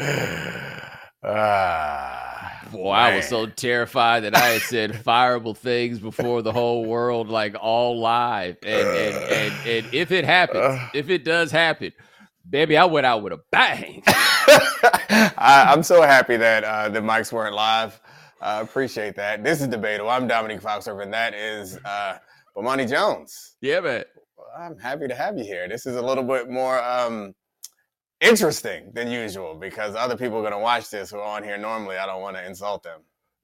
Ah, Boy, I was so terrified that I had said fireable things before the whole world, like all live. And and and, and if it happens, if it does happen, baby, I went out with a bang. I, I'm so happy that uh, the mics weren't live. I appreciate that. This is debatable. I'm Domonique Foxworth, and that is uh, Bomani Jones. yeah, man. I'm happy to have you here. This is a little bit more um, interesting than usual because other people are going to watch this who are on here normally. I don't want to insult them.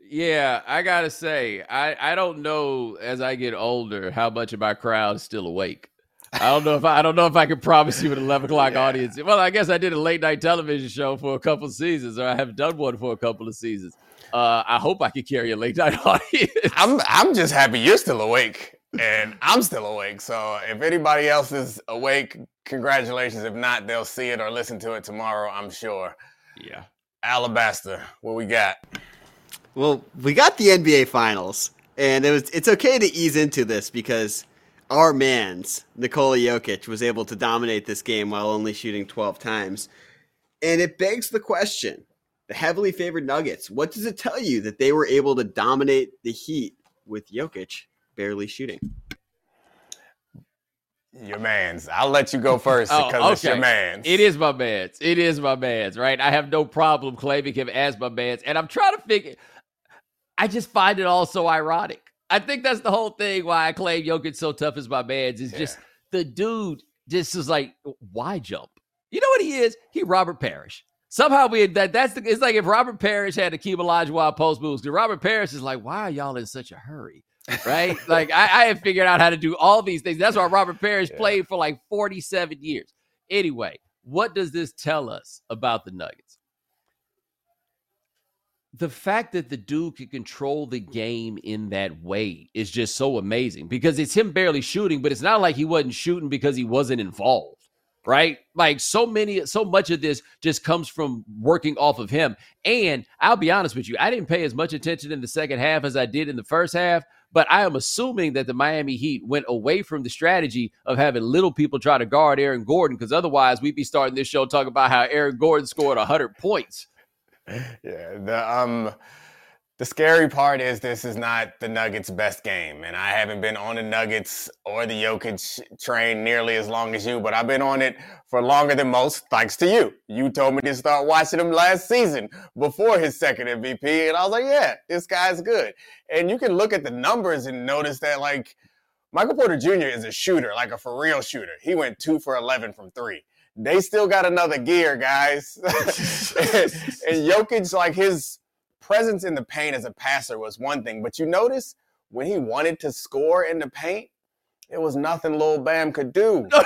Yeah, I gotta say, I I don't know as I get older how much of my crowd is still awake. I don't know if I, I don't know if I can promise you an eleven o'clock Yeah. audience. Well, I guess I did a late night television show for a couple of seasons, or I have done one for a couple of seasons. Uh, I hope I can carry a late night audience. I'm I'm just happy you're still awake and I'm still awake. So if anybody else is awake, congratulations. If not, they'll see it or listen to it tomorrow. I'm sure. yeah. Alabaster, what we got? Well, we got the NBA Finals, and it was it's okay to ease into this because our man's Nikola Jokic was able to dominate this game while only shooting 12 times. And it begs the question, the heavily favored Nuggets, what does it tell you that they were able to dominate the Heat with Jokic barely shooting? Your man's. I'll let you go first Oh, because it's your man's. It is my man's. It is my man's, right? I have no problem claiming him as my man's. And I'm trying to figure I just find it all so ironic. I think that's the whole thing why I claim Jokic so tough as my man's is just the dude just is like, why jump? You know what he is? He Robert Parish. Somehow we that that's the it's like if Robert Parish had to keep Olajuwon post moves. Because Robert Parish is like, why are y'all in such a hurry? Right? like I, I have figured out how to do all these things. That's why Robert Parish Yeah. played for like 47 years. Anyway, what does this tell us about the Nuggets? The fact that the dude can control the game in that way is just so amazing because it's him barely shooting, but it's not like he wasn't shooting because he wasn't involved, right? Like so many, so much of this just comes from working off of him. And I'll be honest with you, I didn't pay as much attention in the second half as I did in the first half, but I am assuming that the Miami Heat went away from the strategy of having little people try to guard Aaron Gordon because otherwise we'd be starting this show talking about how Aaron Gordon scored 100 points. Yeah, the um the scary part is this is not the Nuggets' best game, and I haven't been on the Nuggets or the Jokic train nearly as long as you, but I've been on it for longer than most, thanks to you. You told me to start watching him last season before his second MVP, and I was like, yeah, this guy's good. And you can look at the numbers and notice that like Michael Porter Jr. is a shooter, like a for real shooter. He went two for eleven from three. They still got another gear, guys. and, and Jokic, like his presence in the paint as a passer was one thing, but you notice when he wanted to score in the paint, it was nothing Lil Bam could do.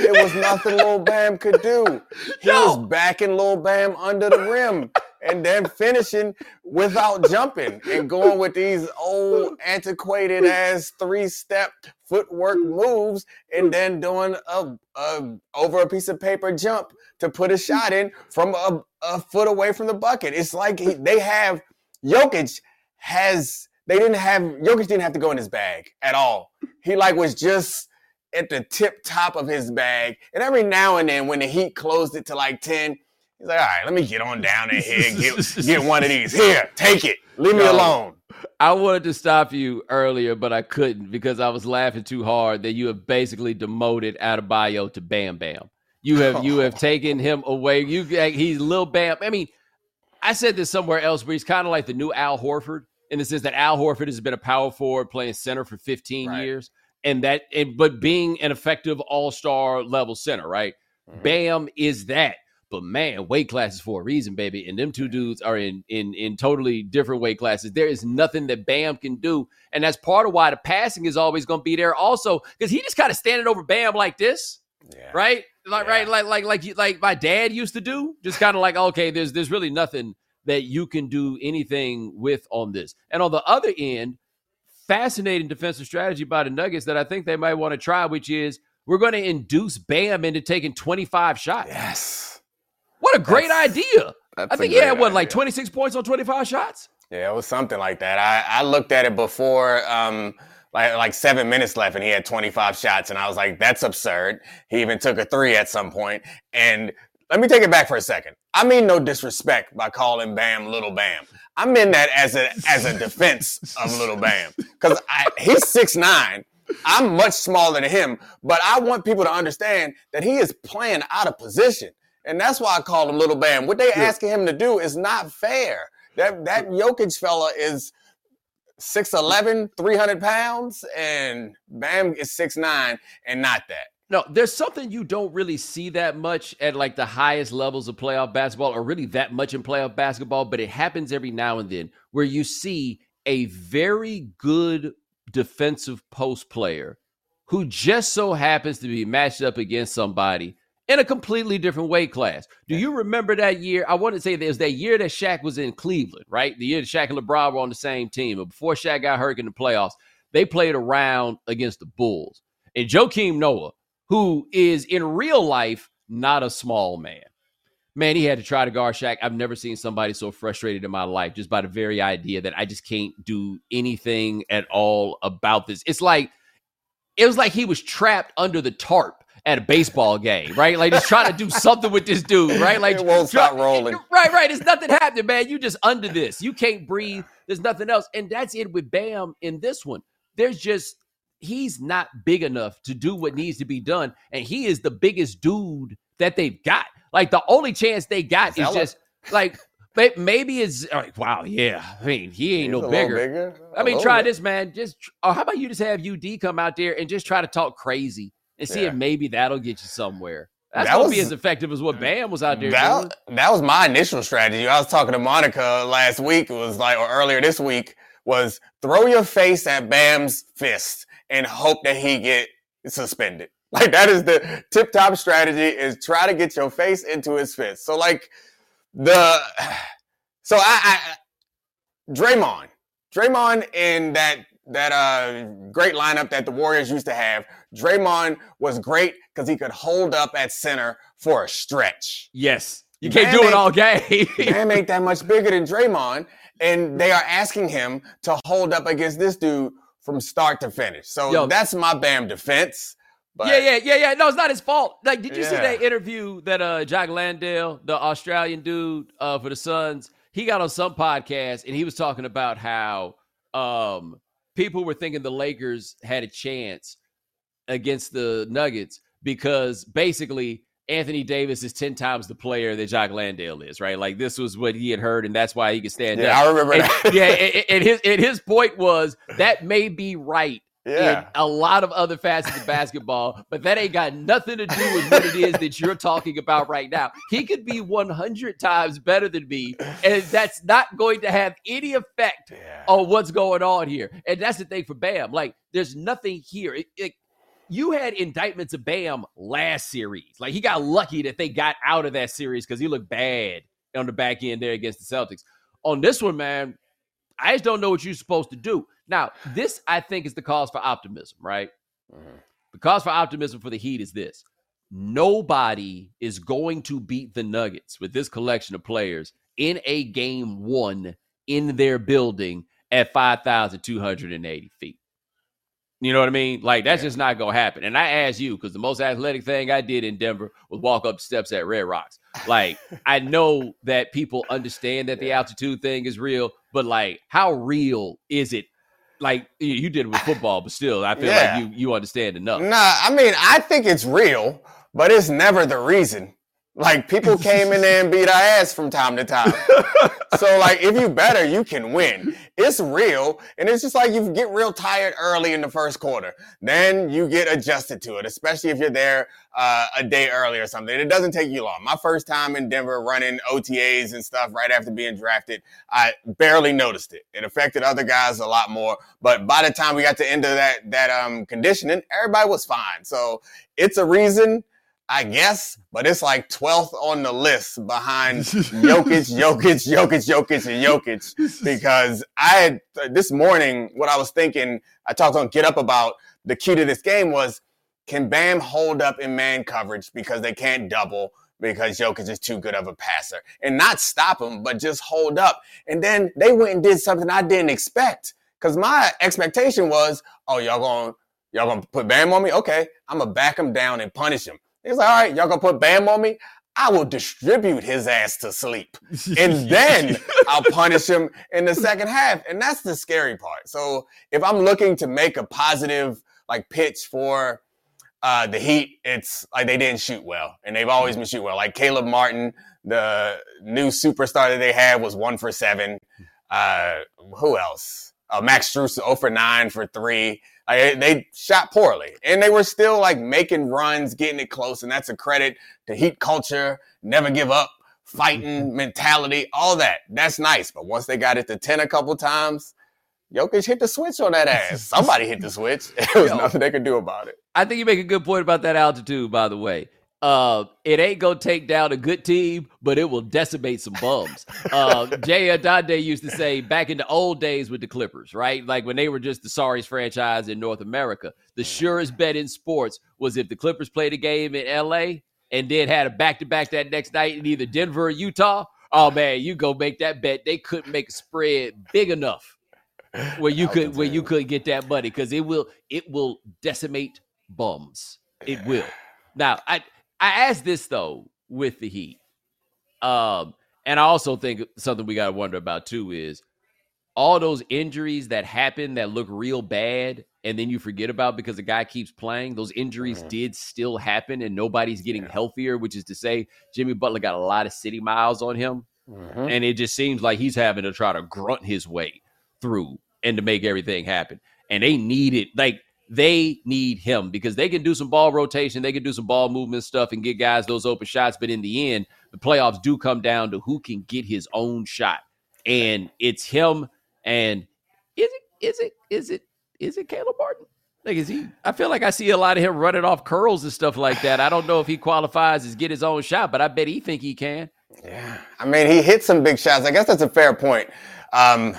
It was nothing Lil Bam could do. He was backing Lil Bam under the rim and then finishing without jumping and going with these old antiquated ass three step footwork moves and then doing a, a over a piece of paper jump to put a shot in from a, a foot away from the bucket. It's like he, they have Jokic has they didn't have Jokic didn't have to go in his bag at all. He like was just at the tip top of his bag. And every now and then when the Heat closed it to like 10, he's like, all right, let me get on down in here and get, get one of these. Here, take it. Leave me alone. I wanted to stop you earlier, but I couldn't because I was laughing too hard that you have basically demoted Adebayo to Bam Bam. You have you have taken him away. You he's Lil Bam. I mean, I said this somewhere else where he's kind of like the new Al Horford in the sense that Al Horford has been a power forward playing center for 15 Right. years, and that and but being an effective All Star level center, right? Mhm. Bam is that. But man, weight classes for a reason, baby. And them two dudes are in in in totally different weight classes. There is nothing that Bam can do, and that's part of why the passing is always going to be there. Also, because he just kind of standing over Bam like this, Yeah. right? Like Yeah. right, like like like you- like my dad used to do. Just kind of like okay, there's there's really nothing that you can do anything with on this. And on the other end, fascinating defensive strategy by the Nuggets that I think they might want to try, which is we're going to induce Bam into taking 25 shots. Yes. What a great That's- idea. That's I think he had great what, like 26 points on 25 shots? Yeah, it was something like that. I, I looked at it before, um, like like seven minutes left, and he had 25 shots, and I was like, that's absurd. He even took a three at some point, and let me take it back for a second. I mean no disrespect by calling Bam Little Bam. I mean that as a as a defense of Little Bam because he's six nine. I'm much smaller than him, but I want people to understand that he is playing out of position, and that's why I call him Little Bam. What they asking him to do is not fair. That that Jokic fella is 6'11, 300 pounds, and Bam is 6'9 and not that. No, there's something you don't really see that much at like the highest levels of playoff basketball, or really that much in playoff basketball, but it happens every now and then where you see a very good defensive post player who just so happens to be matched up against somebody in a completely different weight class. Do you remember that year? I want to say there's that year that Shaq was in Cleveland, right? The year that Shaq and LeBron were on the same team. But before Shaq got hurt in the playoffs, they played around against the Bulls. And Joakim Noah, who is in real life not a small man. Man, he had to try to guard Shaq. I've never seen somebody so frustrated in my life just by the very idea that I just can't do anything at all about this. It's like it was like he was trapped under the tarp at a baseball game, right? Like just trying to do something with this dude, right? Like it won't try, stop rolling. Right, right. It's nothing happening, man. You just under this. You can't breathe. There's nothing else. And that's it with Bam in this one. There's just he's not big enough to do what needs to be done. And he is the biggest dude that they've got. Like the only chance they got is just like maybe it's like, wow, yeah. I mean, he ain't he's no bigger. bigger. I mean, try bit. this, man. Just or oh, how about you just have UD come out there and just try to talk crazy and see yeah. if maybe that'll get you somewhere. That's that gonna was, be as effective as what mm. Bam was out there. That, doing. that was my initial strategy. I was talking to Monica last week. It was like, or earlier this week, was throw your face at Bam's fist and hope that he get suspended. Like that is the tip top strategy is try to get your face into his fist. So like the so I, I Draymond, Draymond in that that uh great lineup that the Warriors used to have. Draymond was great because he could hold up at center for a stretch. Yes. You can't do it all game. Bam ain't that much bigger than Draymond. And they are asking him to hold up against this dude from start to finish. So Yo, that's my Bam defense. But, yeah, yeah, yeah, yeah. No, it's not his fault. Like, did you yeah. see that interview that uh Jock Landale, the Australian dude uh for the Suns, he got on some podcast and he was talking about how um people were thinking the Lakers had a chance against the Nuggets because basically Anthony Davis is 10 times the player that Jock Landale is, right? Like this was what he had heard, and that's why he could stand yeah, up. I remember and, that. yeah, and, and, his and his point was that may be right yeah. in a lot of other facets of basketball, but that ain't got nothing to do with what it is that you're talking about right now. He could be 100 times better than me, and that's not going to have any effect yeah. on what's going on here. And that's the thing for Bam. Like, there's nothing here. It, it, you had indictments of Bam last series. Like he got lucky that they got out of that series because he looked bad on the back end there against the Celtics. On this one, man, I just don't know what you're supposed to do. Now, this I think is the cause for optimism, right? Mm-hmm. The cause for optimism for the Heat is this. Nobody is going to beat the Nuggets with this collection of players in a game one in their building at 5,280 feet. You know what I mean? Like that's yeah. just not gonna happen. And I ask you because the most athletic thing I did in Denver was walk up steps at Red Rocks. Like I know that people understand that the altitude thing is real, but like how real is it? Like you did with football, but still, I feel yeah. like you you understand enough. Nah, I mean I think it's real, but it's never the reason. Like people came in there and beat our ass from time to time. so like if you better, you can win. It's real. And it's just like you get real tired early in the first quarter. Then you get adjusted to it, especially if you're there uh, a day early or something. It doesn't take you long. My first time in Denver running OTAs and stuff right after being drafted, I barely noticed it. It affected other guys a lot more. But by the time we got to end of that that um conditioning, everybody was fine. So it's a reason I guess, but it's like 12th on the list behind Jokic, Jokic, Jokic, Jokic, and Jokic. Because I had this morning, what I was thinking, I talked on Get Up about the key to this game was can Bam hold up in man coverage because they can't double because Jokic is too good of a passer and not stop him, but just hold up. And then they went and did something I didn't expect because my expectation was, oh, y'all going y'all gonna put Bam on me? Okay, I'm gonna back him down and punish him. He's like, all right, y'all gonna put Bam on me? I will distribute his ass to sleep. And then I'll punish him in the second half. And that's the scary part. So if I'm looking to make a positive like pitch for uh, the Heat, it's like they didn't shoot well. And they've always been shoot well. Like Caleb Martin, the new superstar that they had was one for seven. Uh, who else? Uh, Max Strus, 0 for 9 for three. Like, they shot poorly and they were still like making runs, getting it close. And that's a credit to Heat culture, never give up, fighting mentality, all that. That's nice. But once they got it to 10 a couple times, Jokic hit the switch on that ass. Somebody hit the switch. There was nothing they could do about it. I think you make a good point about that altitude, by the way. Uh, it ain't gonna take down a good team, but it will decimate some bums. uh, Jay used to say back in the old days with the Clippers, right? Like when they were just the sorriest franchise in North America. The surest bet in sports was if the Clippers played a game in LA and then had a back to back that next night in either Denver or Utah. Oh man, you go make that bet. They couldn't make a spread big enough where you could where you could get that money because it will it will decimate bums. It will. Now I I ask this though with the Heat, um, and I also think something we got to wonder about too is all those injuries that happen that look real bad and then you forget about because the guy keeps playing. Those injuries mm-hmm. did still happen, and nobody's getting yeah. healthier. Which is to say, Jimmy Butler got a lot of city miles on him, mm-hmm. and it just seems like he's having to try to grunt his way through and to make everything happen. And they need it like they need him because they can do some ball rotation, they can do some ball movement stuff and get guys those open shots. But in the end, the playoffs do come down to who can get his own shot. And it's him and is it is it is it is it Caleb Martin? Like is he I feel like I see a lot of him running off curls and stuff like that. I don't know if he qualifies as get his own shot, but I bet he think he can. Yeah. I mean, he hit some big shots. I guess that's a fair point. Um,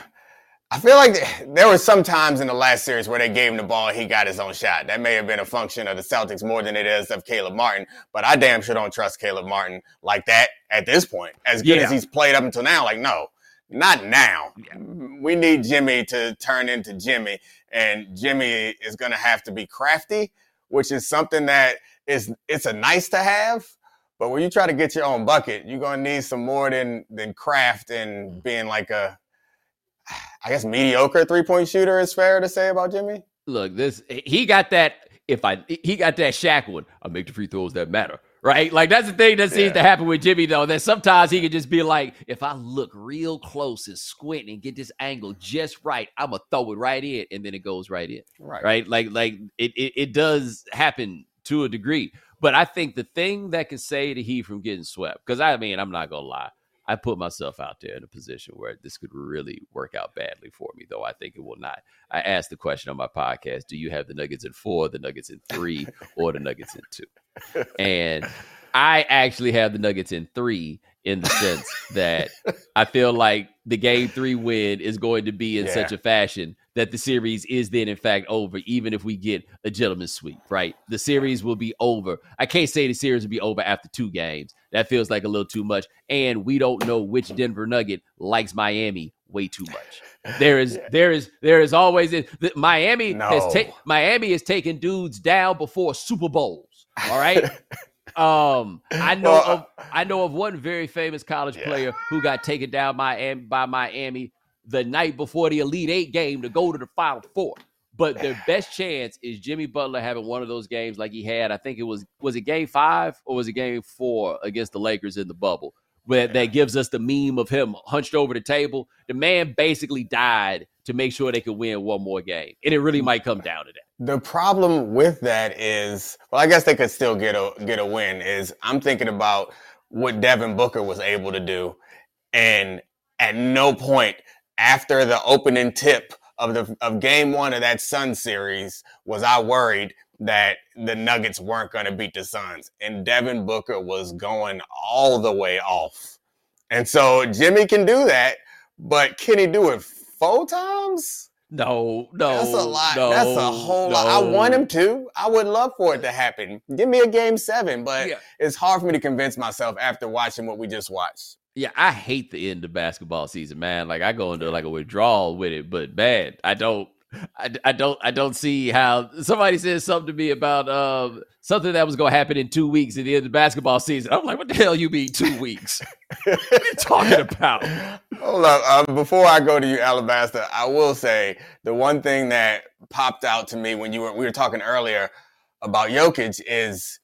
I feel like there were some times in the last series where they gave him the ball, he got his own shot. That may have been a function of the Celtics more than it is of Caleb Martin, but I damn sure don't trust Caleb Martin like that at this point. As good yeah. as he's played up until now, like no, not now. We need Jimmy to turn into Jimmy, and Jimmy is going to have to be crafty, which is something that is it's a nice to have. But when you try to get your own bucket, you're gonna need some more than than craft and mm. being like a I guess mediocre three point shooter is fair to say about Jimmy. Look, this he got that. If I he got that Shaq one, I make the free throws that matter, right? Like that's the thing that seems yeah. to happen with Jimmy though. That sometimes he can just be like, if I look real close and squint and get this angle just right, I'm gonna throw it right in, and then it goes right in, right? Right? Like like it it, it does happen to a degree. But I think the thing that can say the Heat from getting swept, because I mean, I'm not gonna lie, I put myself out there in a position where this could really work out badly for me, though I think it will not. I asked the question on my podcast Do you have the Nuggets in four, the Nuggets in three, or the Nuggets in two? And I actually have the Nuggets in three in the sense that I feel like the game three win is going to be in yeah. such a fashion that the series is then in fact over, even if we get a gentleman's sweep, right? The series will be over. I can't say the series will be over after two games. That feels like a little too much. And we don't know which Denver Nugget likes Miami way too much. There is, there is, there is always the, Miami no. has ta- Miami has taken dudes down before Super Bowls. All right. um, I know well, of I know of one very famous college yeah. player who got taken down by by Miami the night before the Elite Eight game to go to the Final Four. But their best chance is Jimmy Butler having one of those games like he had. I think it was was it game five or was it game four against the Lakers in the bubble, where that gives us the meme of him hunched over the table. The man basically died to make sure they could win one more game, and it really might come down to that. The problem with that is, well, I guess they could still get a get a win. Is I'm thinking about what Devin Booker was able to do, and at no point after the opening tip of the of game one of that Sun series was I worried that the Nuggets weren't going to beat the Suns, and Devin Booker was going all the way off. And so Jimmy can do that, but can he do it four times? No, no. That's a lot. No, That's a whole no. lot. I want him to. I would love for it to happen. Give me a game seven, but yeah. it's hard for me to convince myself after watching what we just watched. Yeah, I hate the end of basketball season, man. Like I go into like a withdrawal with it, but man, I don't I, I don't I don't see how somebody said something to me about um, something that was going to happen in two weeks at the end of the basketball season. I'm like, what the hell you mean two weeks? what are you talking about? Hold up. Um, before I go to you, Alabaster, I will say the one thing that popped out to me when you were we were talking earlier about Jokic is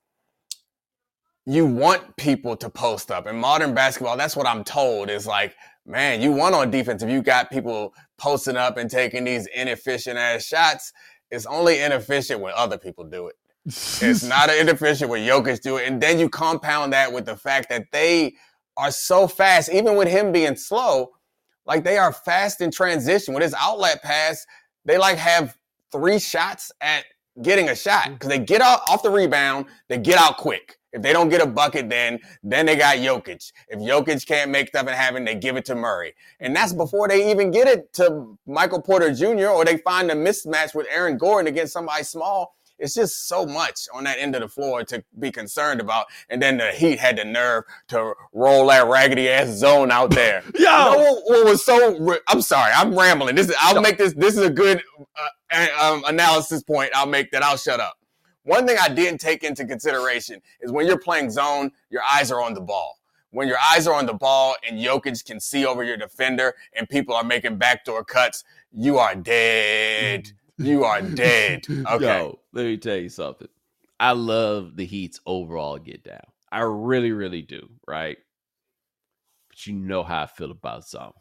you want people to post up. In modern basketball, that's what I'm told is like, man, you want on defense if you got people posting up and taking these inefficient ass shots. It's only inefficient when other people do it. it's not inefficient when Jokic do it. And then you compound that with the fact that they are so fast, even with him being slow, like they are fast in transition. With his outlet pass, they like have three shots at getting a shot mm-hmm. because they get off, off the rebound, they get out quick. If they don't get a bucket, then then they got Jokic. If Jokic can't make stuff happen, they give it to Murray, and that's before they even get it to Michael Porter Jr. or they find a mismatch with Aaron Gordon against somebody small. It's just so much on that end of the floor to be concerned about. And then the Heat had the nerve to roll that raggedy ass zone out there. Yo, you know what, what, was so? I'm sorry, I'm rambling. This is, I'll make this. This is a good uh, um, analysis point. I'll make that. I'll shut up. One thing I didn't take into consideration is when you're playing zone, your eyes are on the ball. When your eyes are on the ball and Jokic can see over your defender and people are making backdoor cuts, you are dead. You are dead. Okay. Yo, let me tell you something. I love the Heat's overall get down. I really, really do, right? But you know how I feel about zone.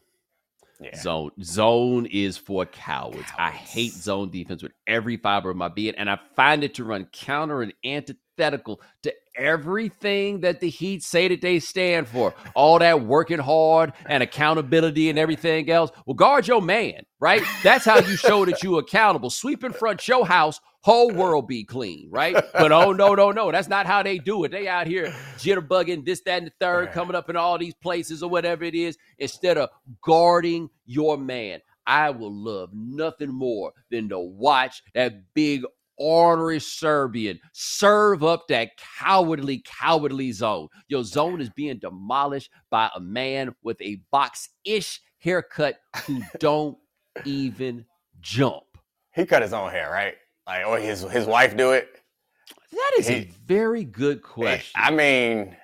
Yeah. Zone zone is for cowards. cowards. I hate zone defense with every fiber of my being, and I find it to run counter and antithetical to everything that the Heat say that they stand for. All that working hard and accountability and everything else. Well, guard your man, right? That's how you show that you accountable. Sweep in front your house, whole world be clean, right? But oh no, no, no, that's not how they do it. They out here jitterbugging this, that, and the third, coming up in all these places or whatever it is, instead of guarding your man. I will love nothing more than to watch that big ornery Serbian serve up that cowardly, cowardly zone. Your zone is being demolished by a man with a box-ish haircut who don't even jump. He cut his own hair, right? Like, or his his wife do it? That is he, a very good eh, question. I mean,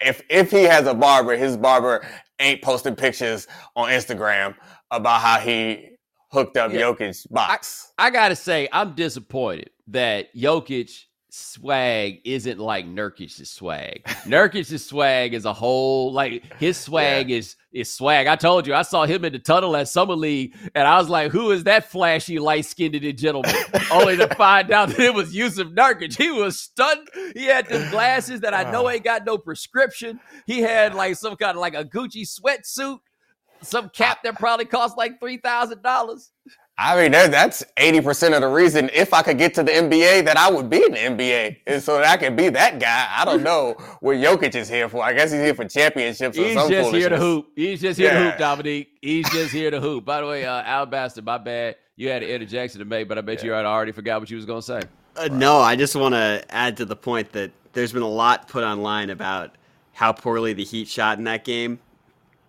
if if he has a barber, his barber ain't posting pictures on Instagram about how he hooked up yeah. Jokic's box. I, I gotta say, I'm disappointed that Jokic swag isn't like Nurkic's swag. Nurkic's swag is a whole like his swag yeah. is is swag. I told you I saw him in the tunnel at Summer League, and I was like, "Who is that flashy, light skinned gentleman?" Only to find out that it was Jusuf Nurkic. He was stunned. He had the glasses that I know ain't got no prescription. He had like some kind of like a Gucci sweatsuit, some cap that probably cost like three thousand dollars. I mean, that's 80% of the reason if I could get to the NBA that I would be in the NBA. And so that I could be that guy. I don't know what Jokic is here for. I guess he's here for championships or He's just here to hoop. He's just here yeah. to hoop, Domonique. He's just here to hoop. By the way, uh, Alabaster, my bad. You had an interjection to make, but I bet yeah. you had already forgot what you was going to say. Uh, no, I just want to add to the point that there's been a lot put online about how poorly the Heat shot in that game.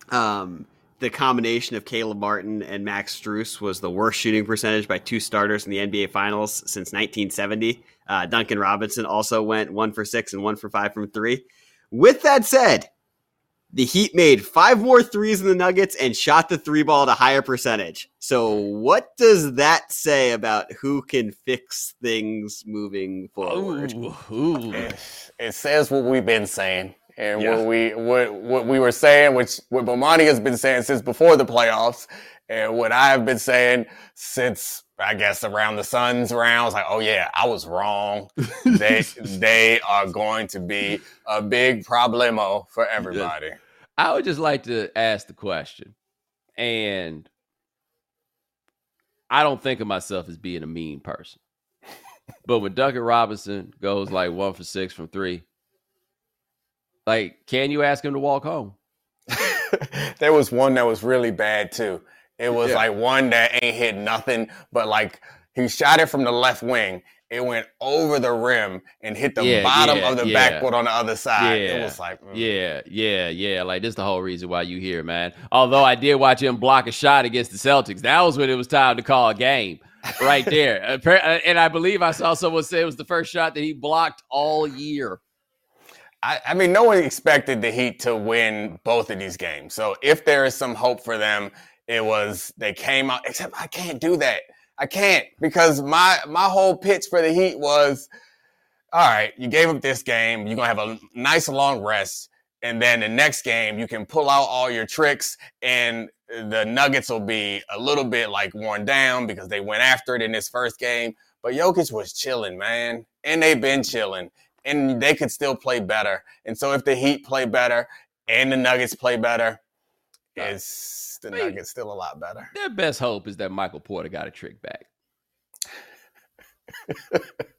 Um, the combination of Caleb Martin and Max Strus was the worst shooting percentage by two starters in the NBA Finals since 1970. Uh, Duncan Robinson also went one for six and one for five from three. With that said, the Heat made five more threes in the Nuggets and shot the three ball at a higher percentage. So, what does that say about who can fix things moving forward? Ooh, ooh. It, it says what we've been saying and yeah. what we what what we were saying, which what Bomani has been saying since before the playoffs, and what I have been saying since I guess around the Suns rounds, like, oh yeah, I was wrong. they they are going to be a big problemo for everybody. I would just like to ask the question, and I don't think of myself as being a mean person. but when Duncan Robinson goes like one for six from three, like, can you ask him to walk home? there was one that was really bad too. It was yeah. like one that ain't hit nothing, but like he shot it from the left wing. It went over the rim and hit the yeah, bottom yeah, of the backboard on the other side. It was like, mm. yeah, yeah, yeah. Like this is the whole reason why you here, man. Although I did watch him block a shot against the Celtics, that was when it was time to call a game. right there. And I believe I saw someone say it was the first shot that he blocked all year. I, I, mean, no one expected the Heat to win both of these games. So if there is some hope for them, it was they came out. Except I can't do that. I can't because my my whole pitch for the Heat was, all right, you gave up this game. You're gonna have a nice long rest, and then the next game you can pull out all your tricks, and the Nuggets will be a little bit like worn down because they went after it in this first game. But Jokic was chilling, man, and they've been chilling and they could still play better. And so if the Heat play better and the Nuggets play better, is the Nuggets still a lot better? Their best hope is that Michael Porter got a trick back.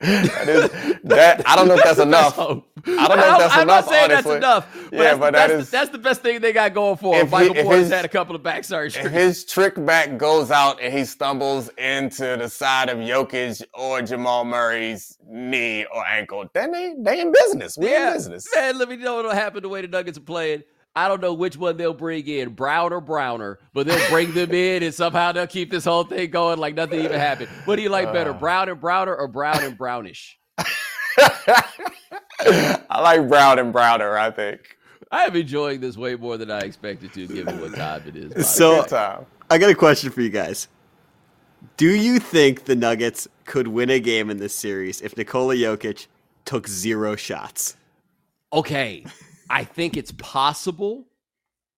that is that. I don't know if that's enough. I don't know if that's I'm enough. not saying honestly. that's enough. But yeah, that's, but that's, that is that's the best thing they got going for. If Michael he, Porter's his, had a couple of back surgeries. If his trick back goes out and he stumbles into the side of Jokic or Jamal Murray's knee or ankle, then they they in business. We yeah, in business. Man, let me know what'll happen the way the Nuggets are playing. I don't know which one they'll bring in, Brown or Browner, but they'll bring them in and somehow they'll keep this whole thing going like nothing even happened. What do you like better, Uh. Brown and Browner or Brown and Brownish? I like Brown and Browner. I think. I am enjoying this way more than I expected to, given what time it is. So- Good time. I got a question for you guys. Do you think the Nuggets could win a game in this series if Nikola Jokic took zero shots? okay, I think it's possible,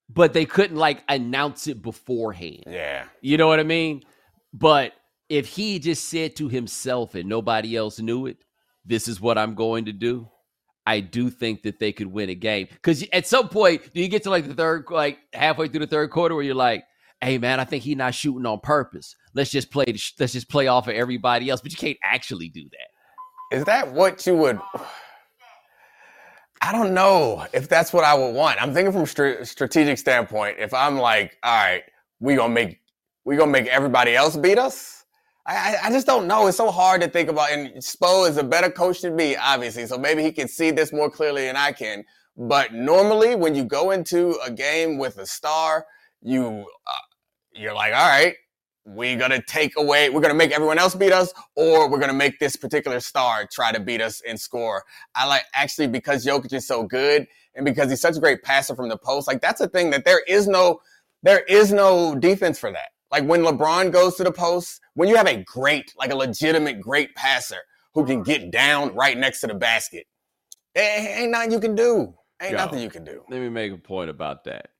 but they couldn't like announce it beforehand. Yeah. You know what I mean? But if he just said to himself and nobody else knew it, this is what I'm going to do. I do think that they could win a game because at some point, do you get to like the third, like halfway through the third quarter, where you're like, "Hey, man, I think he's not shooting on purpose. Let's just play. Let's just play off of everybody else." But you can't actually do that. Is that what you would? I don't know if that's what I would want. I'm thinking from str- strategic standpoint. If I'm like, all right, we gonna make we gonna make everybody else beat us. I, I, I just don't know. It's so hard to think about. And Spo is a better coach than me, obviously. So maybe he can see this more clearly than I can. But normally, when you go into a game with a star, you uh, you're like, all right, we're gonna take away, we're gonna make everyone else beat us, or we're gonna make this particular star try to beat us and score. I like actually because Jokic is so good and because he's such a great passer from the post, like that's a thing that there is no there is no defense for that. Like when LeBron goes to the post, when you have a great, like a legitimate great passer who can get down right next to the basket, eh, ain't nothing you can do. Ain't Yo. nothing you can do. Let me make a point about that.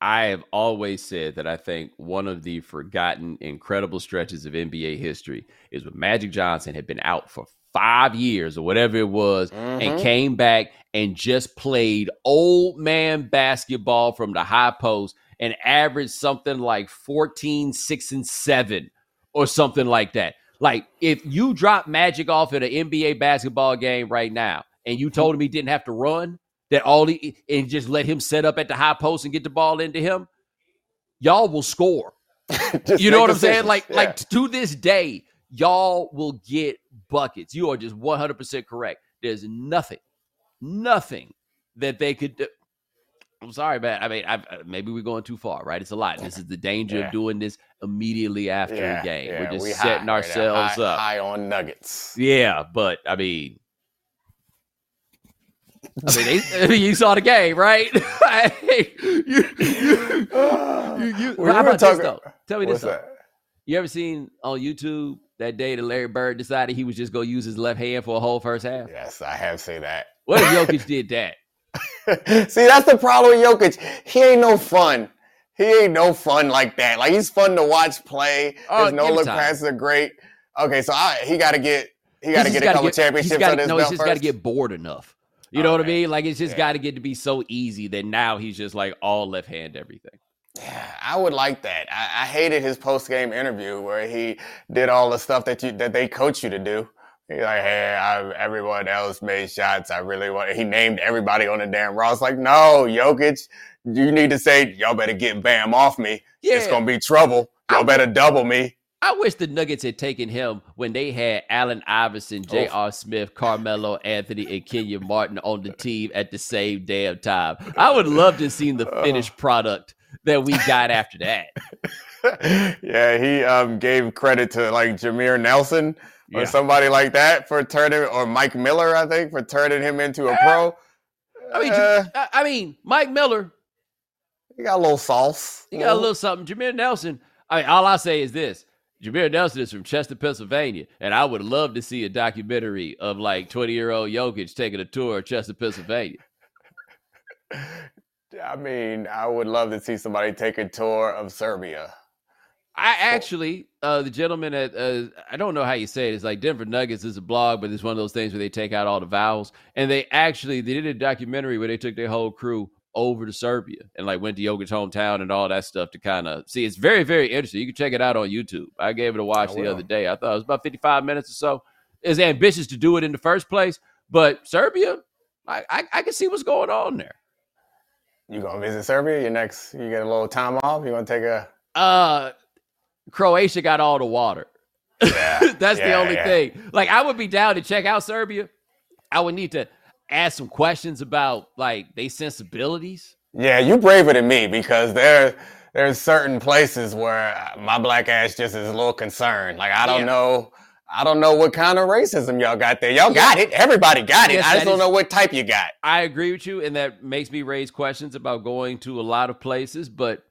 I have always said that I think one of the forgotten incredible stretches of NBA history is when Magic Johnson had been out for five years or whatever it was and Mhm. came back and just played old man basketball from the high post and averaged something like 14, 6, and 7 or something like that. Like if you drop Magic off at an NBA basketball game right now and you told him he didn't have to run, that all he and just let him set up at the high post and get the ball into him, y'all will score. You know what I'm saying? Like Yeah. like to this day, y'all will get buckets. You are just 100% correct. There's nothing, nothing that they could do. I'm sorry, man. I mean, I've, uh, maybe we're going too far, right? It's a lot. This is the danger Yeah. of doing this immediately after Yeah, a game. We're just we high setting right ourselves high, up. high on nuggets. Yeah, but I mean, I mean, I mean, you saw the game, right? You, you, you, how were about this talking- though? Tell me this though. that? You ever seen on YouTube that day that Larry Bird decided he was just gonna use his left hand for a whole first half? Yes, I have seen that. What if Jokic did that? See, that's the problem with Jokic. He ain't no fun. He ain't no fun like that. Like he's fun to watch play. Oh, His no look time. passes are great. Okay, so I, he got to get he got to get a couple he's championships gotta- on his no, belt he's just got to get bored enough. You know oh, what I mean? Like it's just Yeah. got to get to be so easy that now he's just like all left hand everything. Yeah, I would like that. I, I hated his post game interview where he did all the stuff that you that they coach you to do. He's like, hey, I, everyone else made shots. I really want. He named everybody on the damn roster. Like, no, Jokic, you need to say, y'all better get Bam off me. Yeah. It's gonna be trouble. Y'all better double me. I wish the Nuggets had taken him when they had Allen Iverson, J.R. Smith, Carmelo Anthony, and Kenyon Martin on the team at the same damn time. I would love to seen the finished product that we got after that. yeah, he um, gave credit to like Jameer Nelson or Yeah. somebody like that for turning, or Mike Miller, I think, for turning him into a pro. I mean, Uh, I- I mean, Mike Miller, he got a little sauce. he got a little something. Jameer Nelson. I mean, all I say is this: Jameer Nelson is from Chester, Pennsylvania, and I would love to see a documentary of like twenty-year-old Jokic taking a tour of Chester, Pennsylvania. I mean, I would love to see somebody take a tour of Serbia. I actually, uh, the gentleman at, uh, I don't know how you say it. It's like Denver Nuggets is a blog, but it's one of those things where they take out all the vowels. And they actually, they did a documentary where they took their whole crew over to Serbia and like went to Jokic's hometown and all that stuff to kind of see. It's very, very interesting. You can check it out on YouTube. I gave it a watch the other day. I thought it was about 55 minutes or so. It's ambitious to do it in the first place, but Serbia, I, I, I can see what's going on there. You gonna visit Serbia? Your next, you get a little time off. You gonna take a? Uh, Croatia got all the water. Yeah, That's the only yeah. thing. Like, I would be down to check out Serbia. I would need to ask some questions about like they sensibilities. Yeah, you braver than me because there there's certain places where my black ass just is a little concerned. Like I don't Yeah. know, I don't know what kind of racism y'all got there. Y'all got it. Everybody got it. Yes, I just don't is- know what type you got. I agree with you, and that makes me raise questions about going to a lot of places. But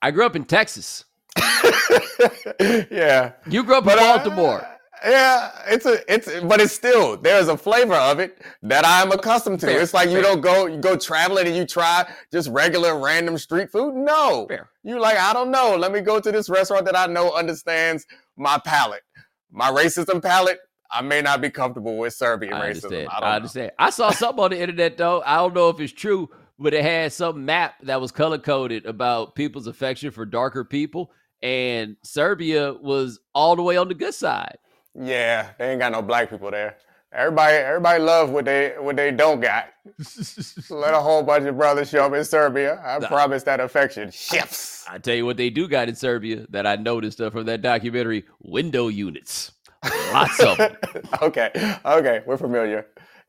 I grew up in Texas. yeah, You grew up in but uh, Baltimore. Yeah, it's a it's but it's still there's a flavor of it that I'm accustomed to. Fair, it's like you don't go you go traveling and you try just regular random street food. No, Fair. You like, I don't know. Let me go to this restaurant that I know understands my palate. My racism palate, I may not be comfortable with Serbian I racism. understand. I I, don't know. understand. I saw something on the internet though. I don't know if it's true, but it had some map that was color coded about people's affection for darker people, and Serbia was all the way on the good side. Yeah, they ain't got no black people there. Everybody, everybody love what they what they don't got. Let a whole bunch of brothers show up in Serbia. I Nah. promise that affection shifts. I tell you what they do got in Serbia that I noticed uh, from that documentary: window units, lots of them. okay, okay, we're familiar.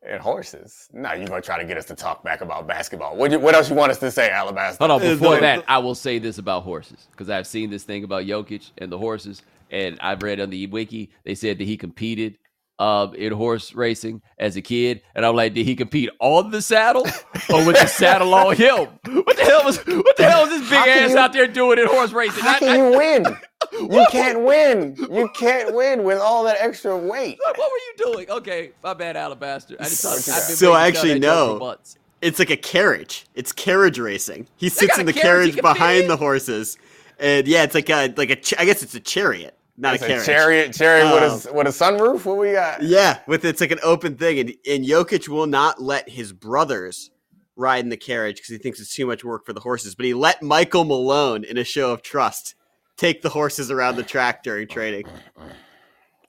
And horses. Now you're gonna try to get us to talk back about basketball. What you, what else you want us to say, Alabaster? Hold on, before that, I will say this about horses because I've seen this thing about Jokic and the horses, and I've read on the wiki they said that he competed uh, in horse racing as a kid, and I'm like, did he compete on the saddle or with the saddle on him? What the hell was what the hell is this big ass you- out there doing in horse racing? How I- can I- you win? You can't win. You can't win with all that extra weight. what were you doing? Okay, my bad, Alabaster. I just thought I've been So I actually that joke for know. months. It's like a carriage. It's carriage racing. He sits in the carriage carriage can fit in? behind the horses, and yeah, it's like a like a. Ch- I guess it's a chariot, not It's a a carriage. chariot, chariot with Oh. a with a sunroof. What we got? Yeah, with it's like an open thing, and and Jokic will not let his brothers ride in the carriage because he thinks it's too much work for the horses. But he let Michael Malone, in a show of trust, take the horses around the track during training.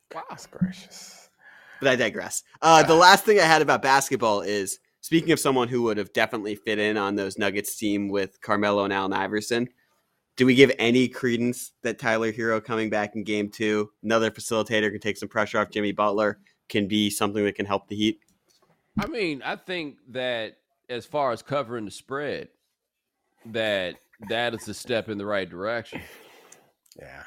Gosh gracious. But I digress. Uh, the last thing I had about basketball is speaking of someone who would have definitely fit in on those Nuggets team with Carmelo and Allen Iverson. Do we give any credence that Tyler Herro coming back in game two, another facilitator can take some pressure off Jimmy Butler, can be something that can help the Heat? I mean, I think that as far as covering the spread, that that is a step in the right direction. Yeah.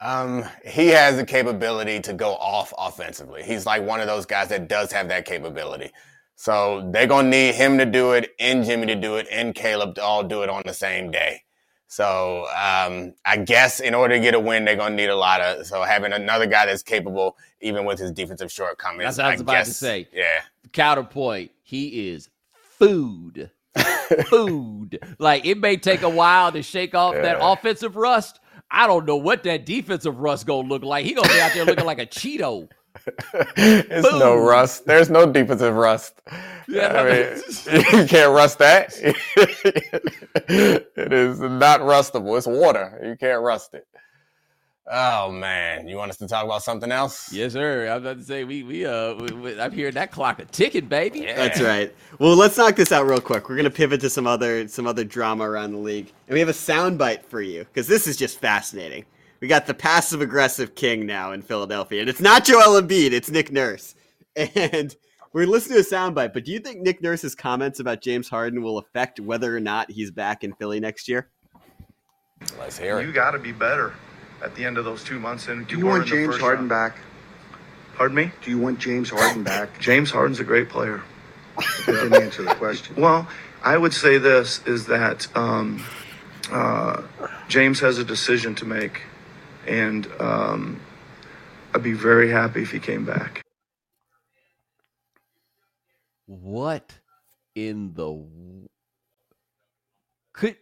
Um, he has the capability to go off offensively. He's like one of those guys that does have that capability. So they're gonna need him to do it, and Jimmy to do it, and Caleb to all do it on the same day. So um, I guess in order to get a win, they're gonna need a lot of. So having another guy that's capable, even with his defensive shortcomings. That's what I was about to say. Yeah. Counterpoint: He is food, food. Like it may take a while to shake off that offensive rust. I don't know what that defensive rust gonna look like. He gonna be out there looking like a Cheeto. it's no rust. There's no defensive rust. Yeah, I mean, you can't rust that. it is not rustable. It's water. You can't rust it. Oh man, you want us to talk about something else? Yes, sir. I'm about to say we we uh we, we, I'm hearing that clock a ticking, baby. Yeah. That's right. Well, let's knock this out real quick. We're gonna pivot to some other some other drama around the league, and we have a soundbite for you because this is just fascinating. We got the passive aggressive king now in Philadelphia, and it's not Joel Embiid, it's Nick Nurse. And we're listening to a soundbite. But do you think Nick Nurse's comments about James Harden will affect whether or not he's back in Philly next year? Let's hear it. You got to be better at the end of those two months than Do you you want James Harden round. back? Pardon me? Do you want James Harden back? James Harden's a great player. That didn't answer the question. Well, I would say this is that um, uh, James has a decision to make, and um, I'd be very happy if he came back. What in the could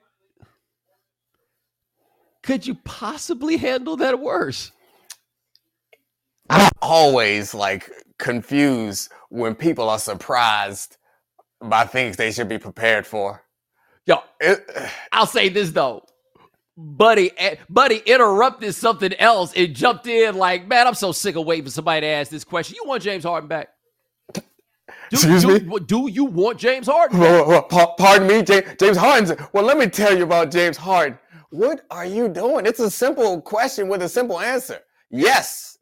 could you possibly handle that worse? I'm always like confused when people are surprised by things they should be prepared for. Yo, It, I'll say this though. Buddy, eh, buddy interrupted something else and jumped in like, man, I'm so sick of waiting for somebody to ask this question. You want James Harden back? Do, Excuse do, me? do you want James Harden? Pardon me, James, Harden. Well, let me tell you about James Harden. What are you doing? It's a simple question with a simple answer. Yes,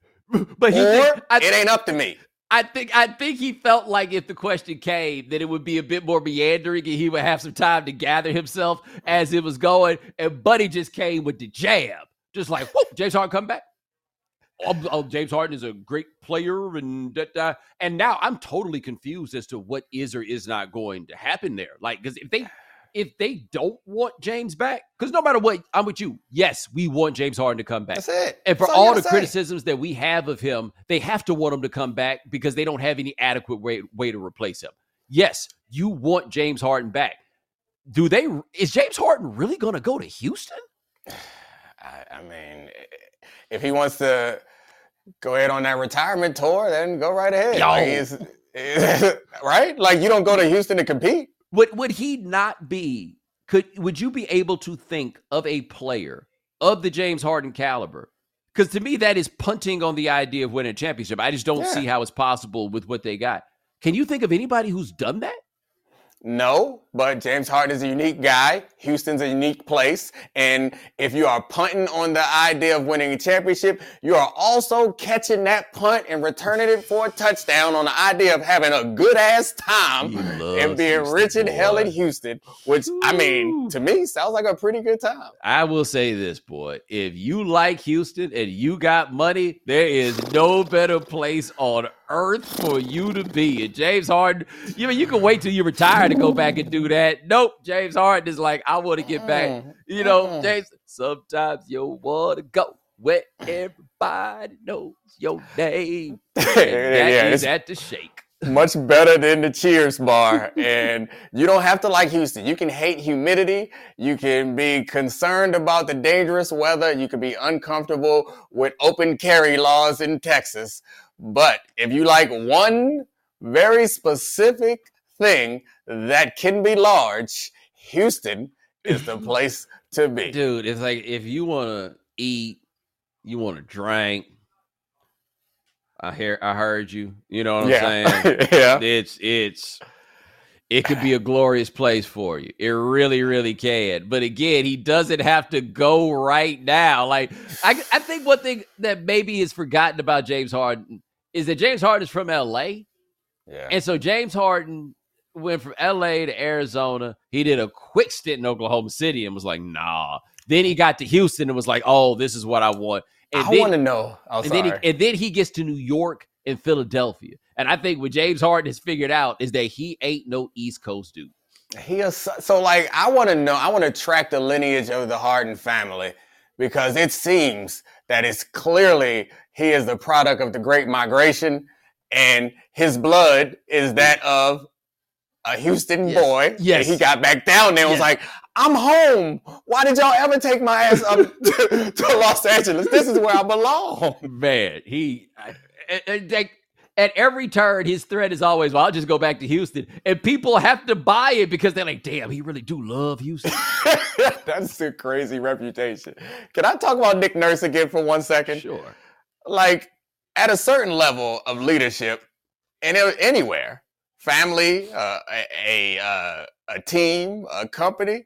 But he, or think- I, it ain't up to me. I think I think he felt like if the question came, that it would be a bit more meandering and he would have some time to gather himself as it was going. And Buddy just came with the jab, just like, whoop, James Harden come back. Oh, oh, James Harden is a great player, and da, da. and now I'm totally confused as to what is or is not going to happen there. Like, because if they if they don't want James back, because no matter what, I'm with you. Yes, we want James Harden to come back. That's it. And for That's you all the say. criticisms that we have of him, they have to want him to come back because they don't have any adequate way, way to replace him. Yes, you want James Harden back. Do they? Is James Harden really going to go to Houston? I, I mean, if he wants to go ahead on that retirement tour, then go right ahead. Yo. Like, right? Like you don't go to Houston to compete. Would would he not be? Could would you be able to think of a player of the James Harden caliber? Because to me, that is punting on the idea of winning a championship. I just don't Yeah. see how it's possible with what they got. Can you think of anybody who's done that? No, but James Harden is a unique guy. Houston's a unique place. And if you are punting on the idea of winning a championship, you are also catching that punt and returning it for a touchdown on the idea of having a good ass time and being Houston, rich and hell in. Houston, which I mean, to me, sounds like a pretty good time. I will say this, boy. If you like Houston and you got money, there is no better place on earth for you to be. And James Harden, you mean you can wait till you retire to go back and do that. Nope. James Harden is like, I want to get back. You know, James, sometimes you want to go where everybody knows your name. And that Yeah, is it's- at the shake. much better than the Cheers bar. and you don't have to like Houston. You can hate humidity. You can be concerned about the dangerous weather. You can be uncomfortable with open carry laws in Texas. But if you like one very specific thing that can be large, Houston is the place to be. Dude, it's like if you want to eat, you want to drink. I hear, I heard you. You know what I'm saying? yeah. It's it's it could be a glorious place for you. It really, really can. But again, he doesn't have to go right now. Like I, I think one thing that maybe is forgotten about James Harden is that James Harden is from L.A. Yeah. And so James Harden went from LA to Arizona. He did a quick stint in Oklahoma City and was like, nah. Then he got to Houston and was like, oh, this is what I want. And I want to know. Oh, and then, he, and then he gets to New York and Philadelphia. And I think what James Harden has figured out is that he ain't no East Coast dude. He is so like I want to know. I want to track the lineage of the Harden family because it seems that it's clearly he is the product of the Great Migration, and his blood is that of a Houston Yes. boy. Yes. and he got back down there and was like, "I'm home. Why did y'all ever take my ass up to, to Los Angeles? This is where I belong." Man, he I- I- at every turn, his threat is always, "Well, I'll just go back to Houston," and people have to buy it because they're like, "Damn, he really do love Houston." That's a crazy reputation. Can I talk about Nick Nurse again for one second? sure. like at a certain level of leadership and anywhere family uh, a a, uh, a team a company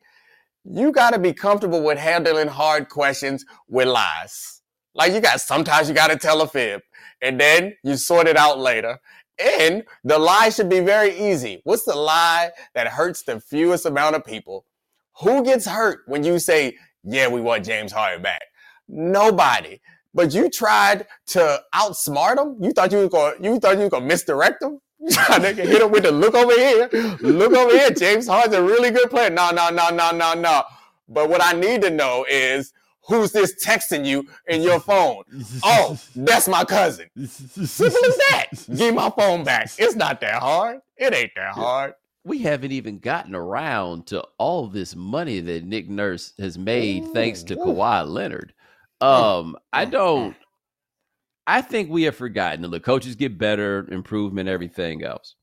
you got to be comfortable with handling hard questions with lies like you got sometimes you got to tell a fib and then you sort it out later and the lie should be very easy what's the lie that hurts the fewest amount of people who gets hurt when you say yeah, we want James Harden back. Nobody. But you tried to outsmart him. You thought you was going. You thought you was going to misdirect him. You tried to hit him with the look over here. Look over here. James Harden's a really good player. No, no, no, no, no, no. But what I need to know is who's this texting you in your phone? Oh, that's my cousin. Simple as that. Give my phone back. It's not that hard. It ain't that hard. we haven't even gotten around to all this money that Nick Nurse has made thanks to Kawhi Leonard. Um, I don't. I think we have forgotten. And the coaches get better, improvement, everything else.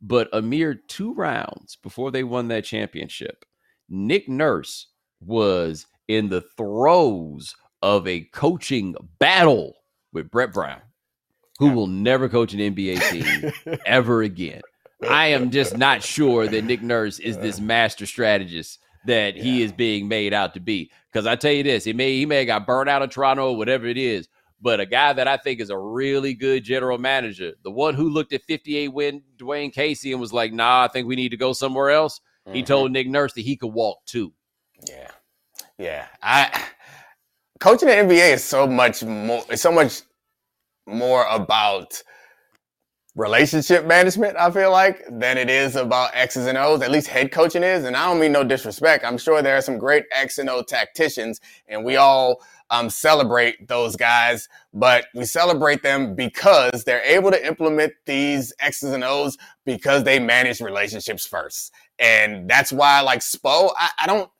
But a mere two rounds before they won that championship, Nick Nurse was in the throes of a coaching battle with Brett Brown, who will never coach an NBA team ever again. I am just not sure that Nick Nurse is this uh. master strategist that he is being made out to be. Because I tell you this, he may he may have got burnt out of Toronto, or whatever it is. But a guy that I think is a really good general manager, the one who looked at 58 win Dwane Casey and was like, nah, I think we need to go somewhere else. He Mhm. told Nick Nurse that he could walk too. Yeah, yeah. I coaching the NBA is so much more. It's so much more about relationship management. I feel like than it is about X's and O's. At least head coaching is, and I don't mean no disrespect. I'm sure there are some great X and O tacticians, and we all um, celebrate those guys. But we celebrate them because they're able to implement these X's and O's because they manage relationships first, and that's why, like Spo, I, I don't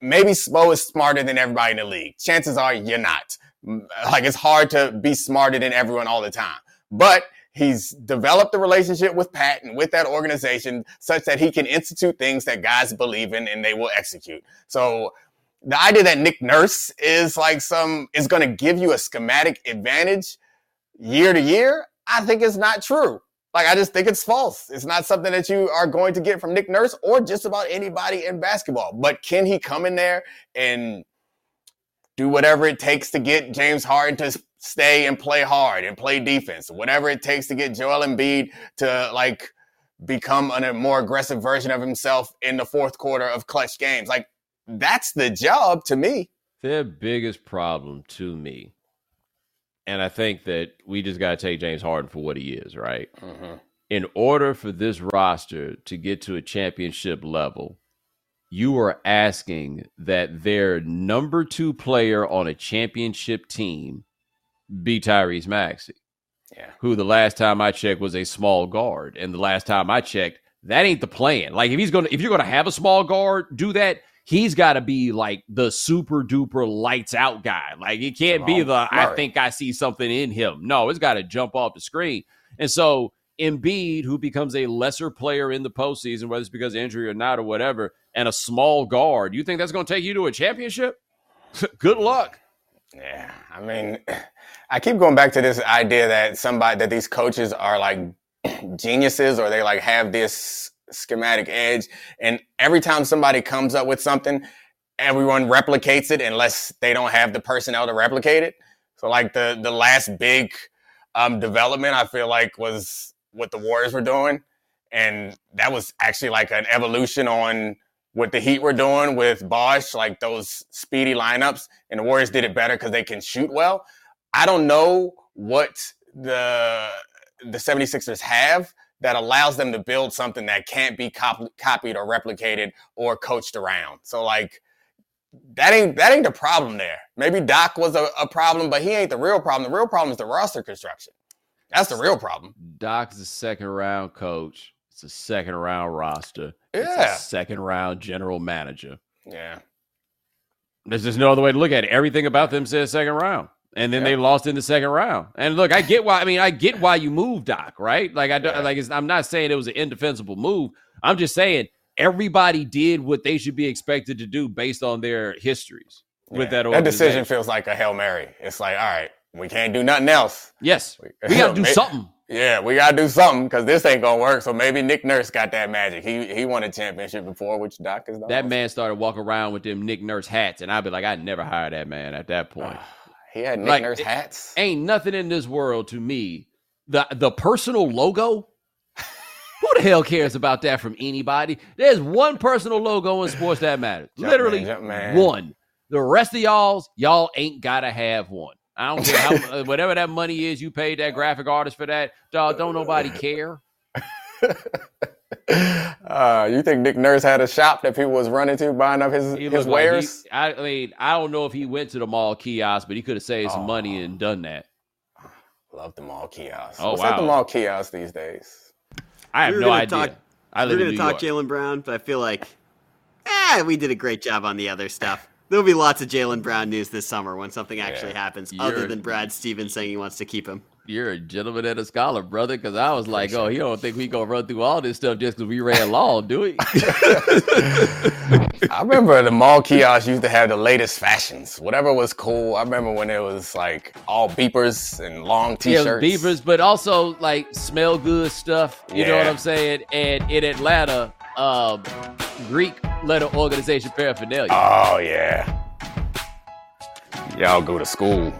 maybe Spo is smarter than everybody in the league. Chances are you're not. Like it's hard to be smarter than everyone all the time. But he's developed a relationship with Pat and with that organization such that he can institute things that guys believe in and they will execute. So the idea that Nick Nurse is like some is going to give you a schematic advantage year to year, I think is not true. Like I just think it's false. It's not something that you are going to get from Nick Nurse or just about anybody in basketball. But can he come in there and do whatever it takes to get James Harden to stay and play hard and play defense? Whatever it takes to get Joel Embiid to like become a more aggressive version of himself in the fourth quarter of clutch games. Like that's the job to me. Their biggest problem to me, and I think that we just got to take James Harden for what he is, right? Mm-hmm. in order for this roster to get to a championship level, you are asking that their number two player on a championship team be Tyrese Maxey, Yeah. who the last time I checked was a small guard, and the last time I checked, that ain't the plan. Like if he's gonna, if you're gonna have a small guard, do that. He's got to be like the super duper lights out guy. Like it can't be the I think I see something in him. No, it's got to jump off the screen. And so Embiid, who becomes a lesser player in the postseason, whether it's because injury or not or whatever, and a small guard, you think that's going to take you to a championship? Good luck. Yeah, I mean, I keep going back to this idea that somebody that these coaches are like geniuses or they like have this schematic edge, and every time somebody comes up with something, everyone replicates it unless they don't have the personnel to replicate it. So, like the the last big um, development, I feel like was what the Warriors were doing, and that was actually like an evolution on what the Heat were doing with Bosh, like those speedy lineups, and the Warriors did it better because they can shoot well. I don't know what the the 76ers have that allows them to build something that can't be cop- copied or replicated or coached around. So like that ain't that ain't the problem there. Maybe Doc was a, a problem, but he ain't the real problem. The real problem is the roster construction. That's the real problem. Doc's a second round coach. It's a second round roster. It's Yeah. a second round general manager. Yeah. There's just no other way to look at it. Everything about them says second round. And then Yeah. they lost in the second round. And look, I get why. I mean, I get why you moved Doc, right? Like, I don't, Yeah. like. It's, I'm not saying it was an indefensible move. I'm just saying everybody did what they should be expected to do based on their histories with Yeah. that. that decision feels like a hail mary. It's like, all right, we can't do nothing else. Yes, we got to do May- something. Yeah, we gotta do something because this ain't gonna work. So maybe Nick Nurse got that magic. He he won a championship before, which Doc is That man started walking around with them Nick Nurse hats, and I'd be like, I'd never hire that man at that point. Ah, he had Nick Like, Nurse hats. Ain't nothing in this world to me. The the personal logo. Who the hell cares about that from anybody? There's one personal logo in sports that matters. Literally Jumpman. one. The rest of y'all's, y'all ain't gotta have one. I don't care how whatever that money is you paid that graphic artist for that. Dog, don't nobody care. Uh, you think Nick Nurse had a shop that people was running to buying up his his looked like he- wares? I, I mean, I don't know if he went to the mall kiosk, but he could have saved some money and done that. Love the mall kiosks. Oh, What's at the mall kiosks these days? I have we no idea. Talk, I live we were going to talk York. Jaylen Brown, but I feel like, ah, we did a great job on the other stuff. There'll be lots of Jaylen Brown news this summer when something actually Yeah. happens, You're- other than Brad Stevens saying he wants to keep him. You're a gentleman and a scholar, brother. Because I was like, oh, he don't think we gonna run through all this stuff just because we ran long, do we? I remember the mall kiosks used to have the latest fashions. Whatever was cool. I remember when it was like all beepers and long yeah, t-shirts. beavers, but also like smell good stuff. You know what I'm saying? And in Atlanta, um, Greek letter organization paraphernalia. Oh yeah. Y'all go to school.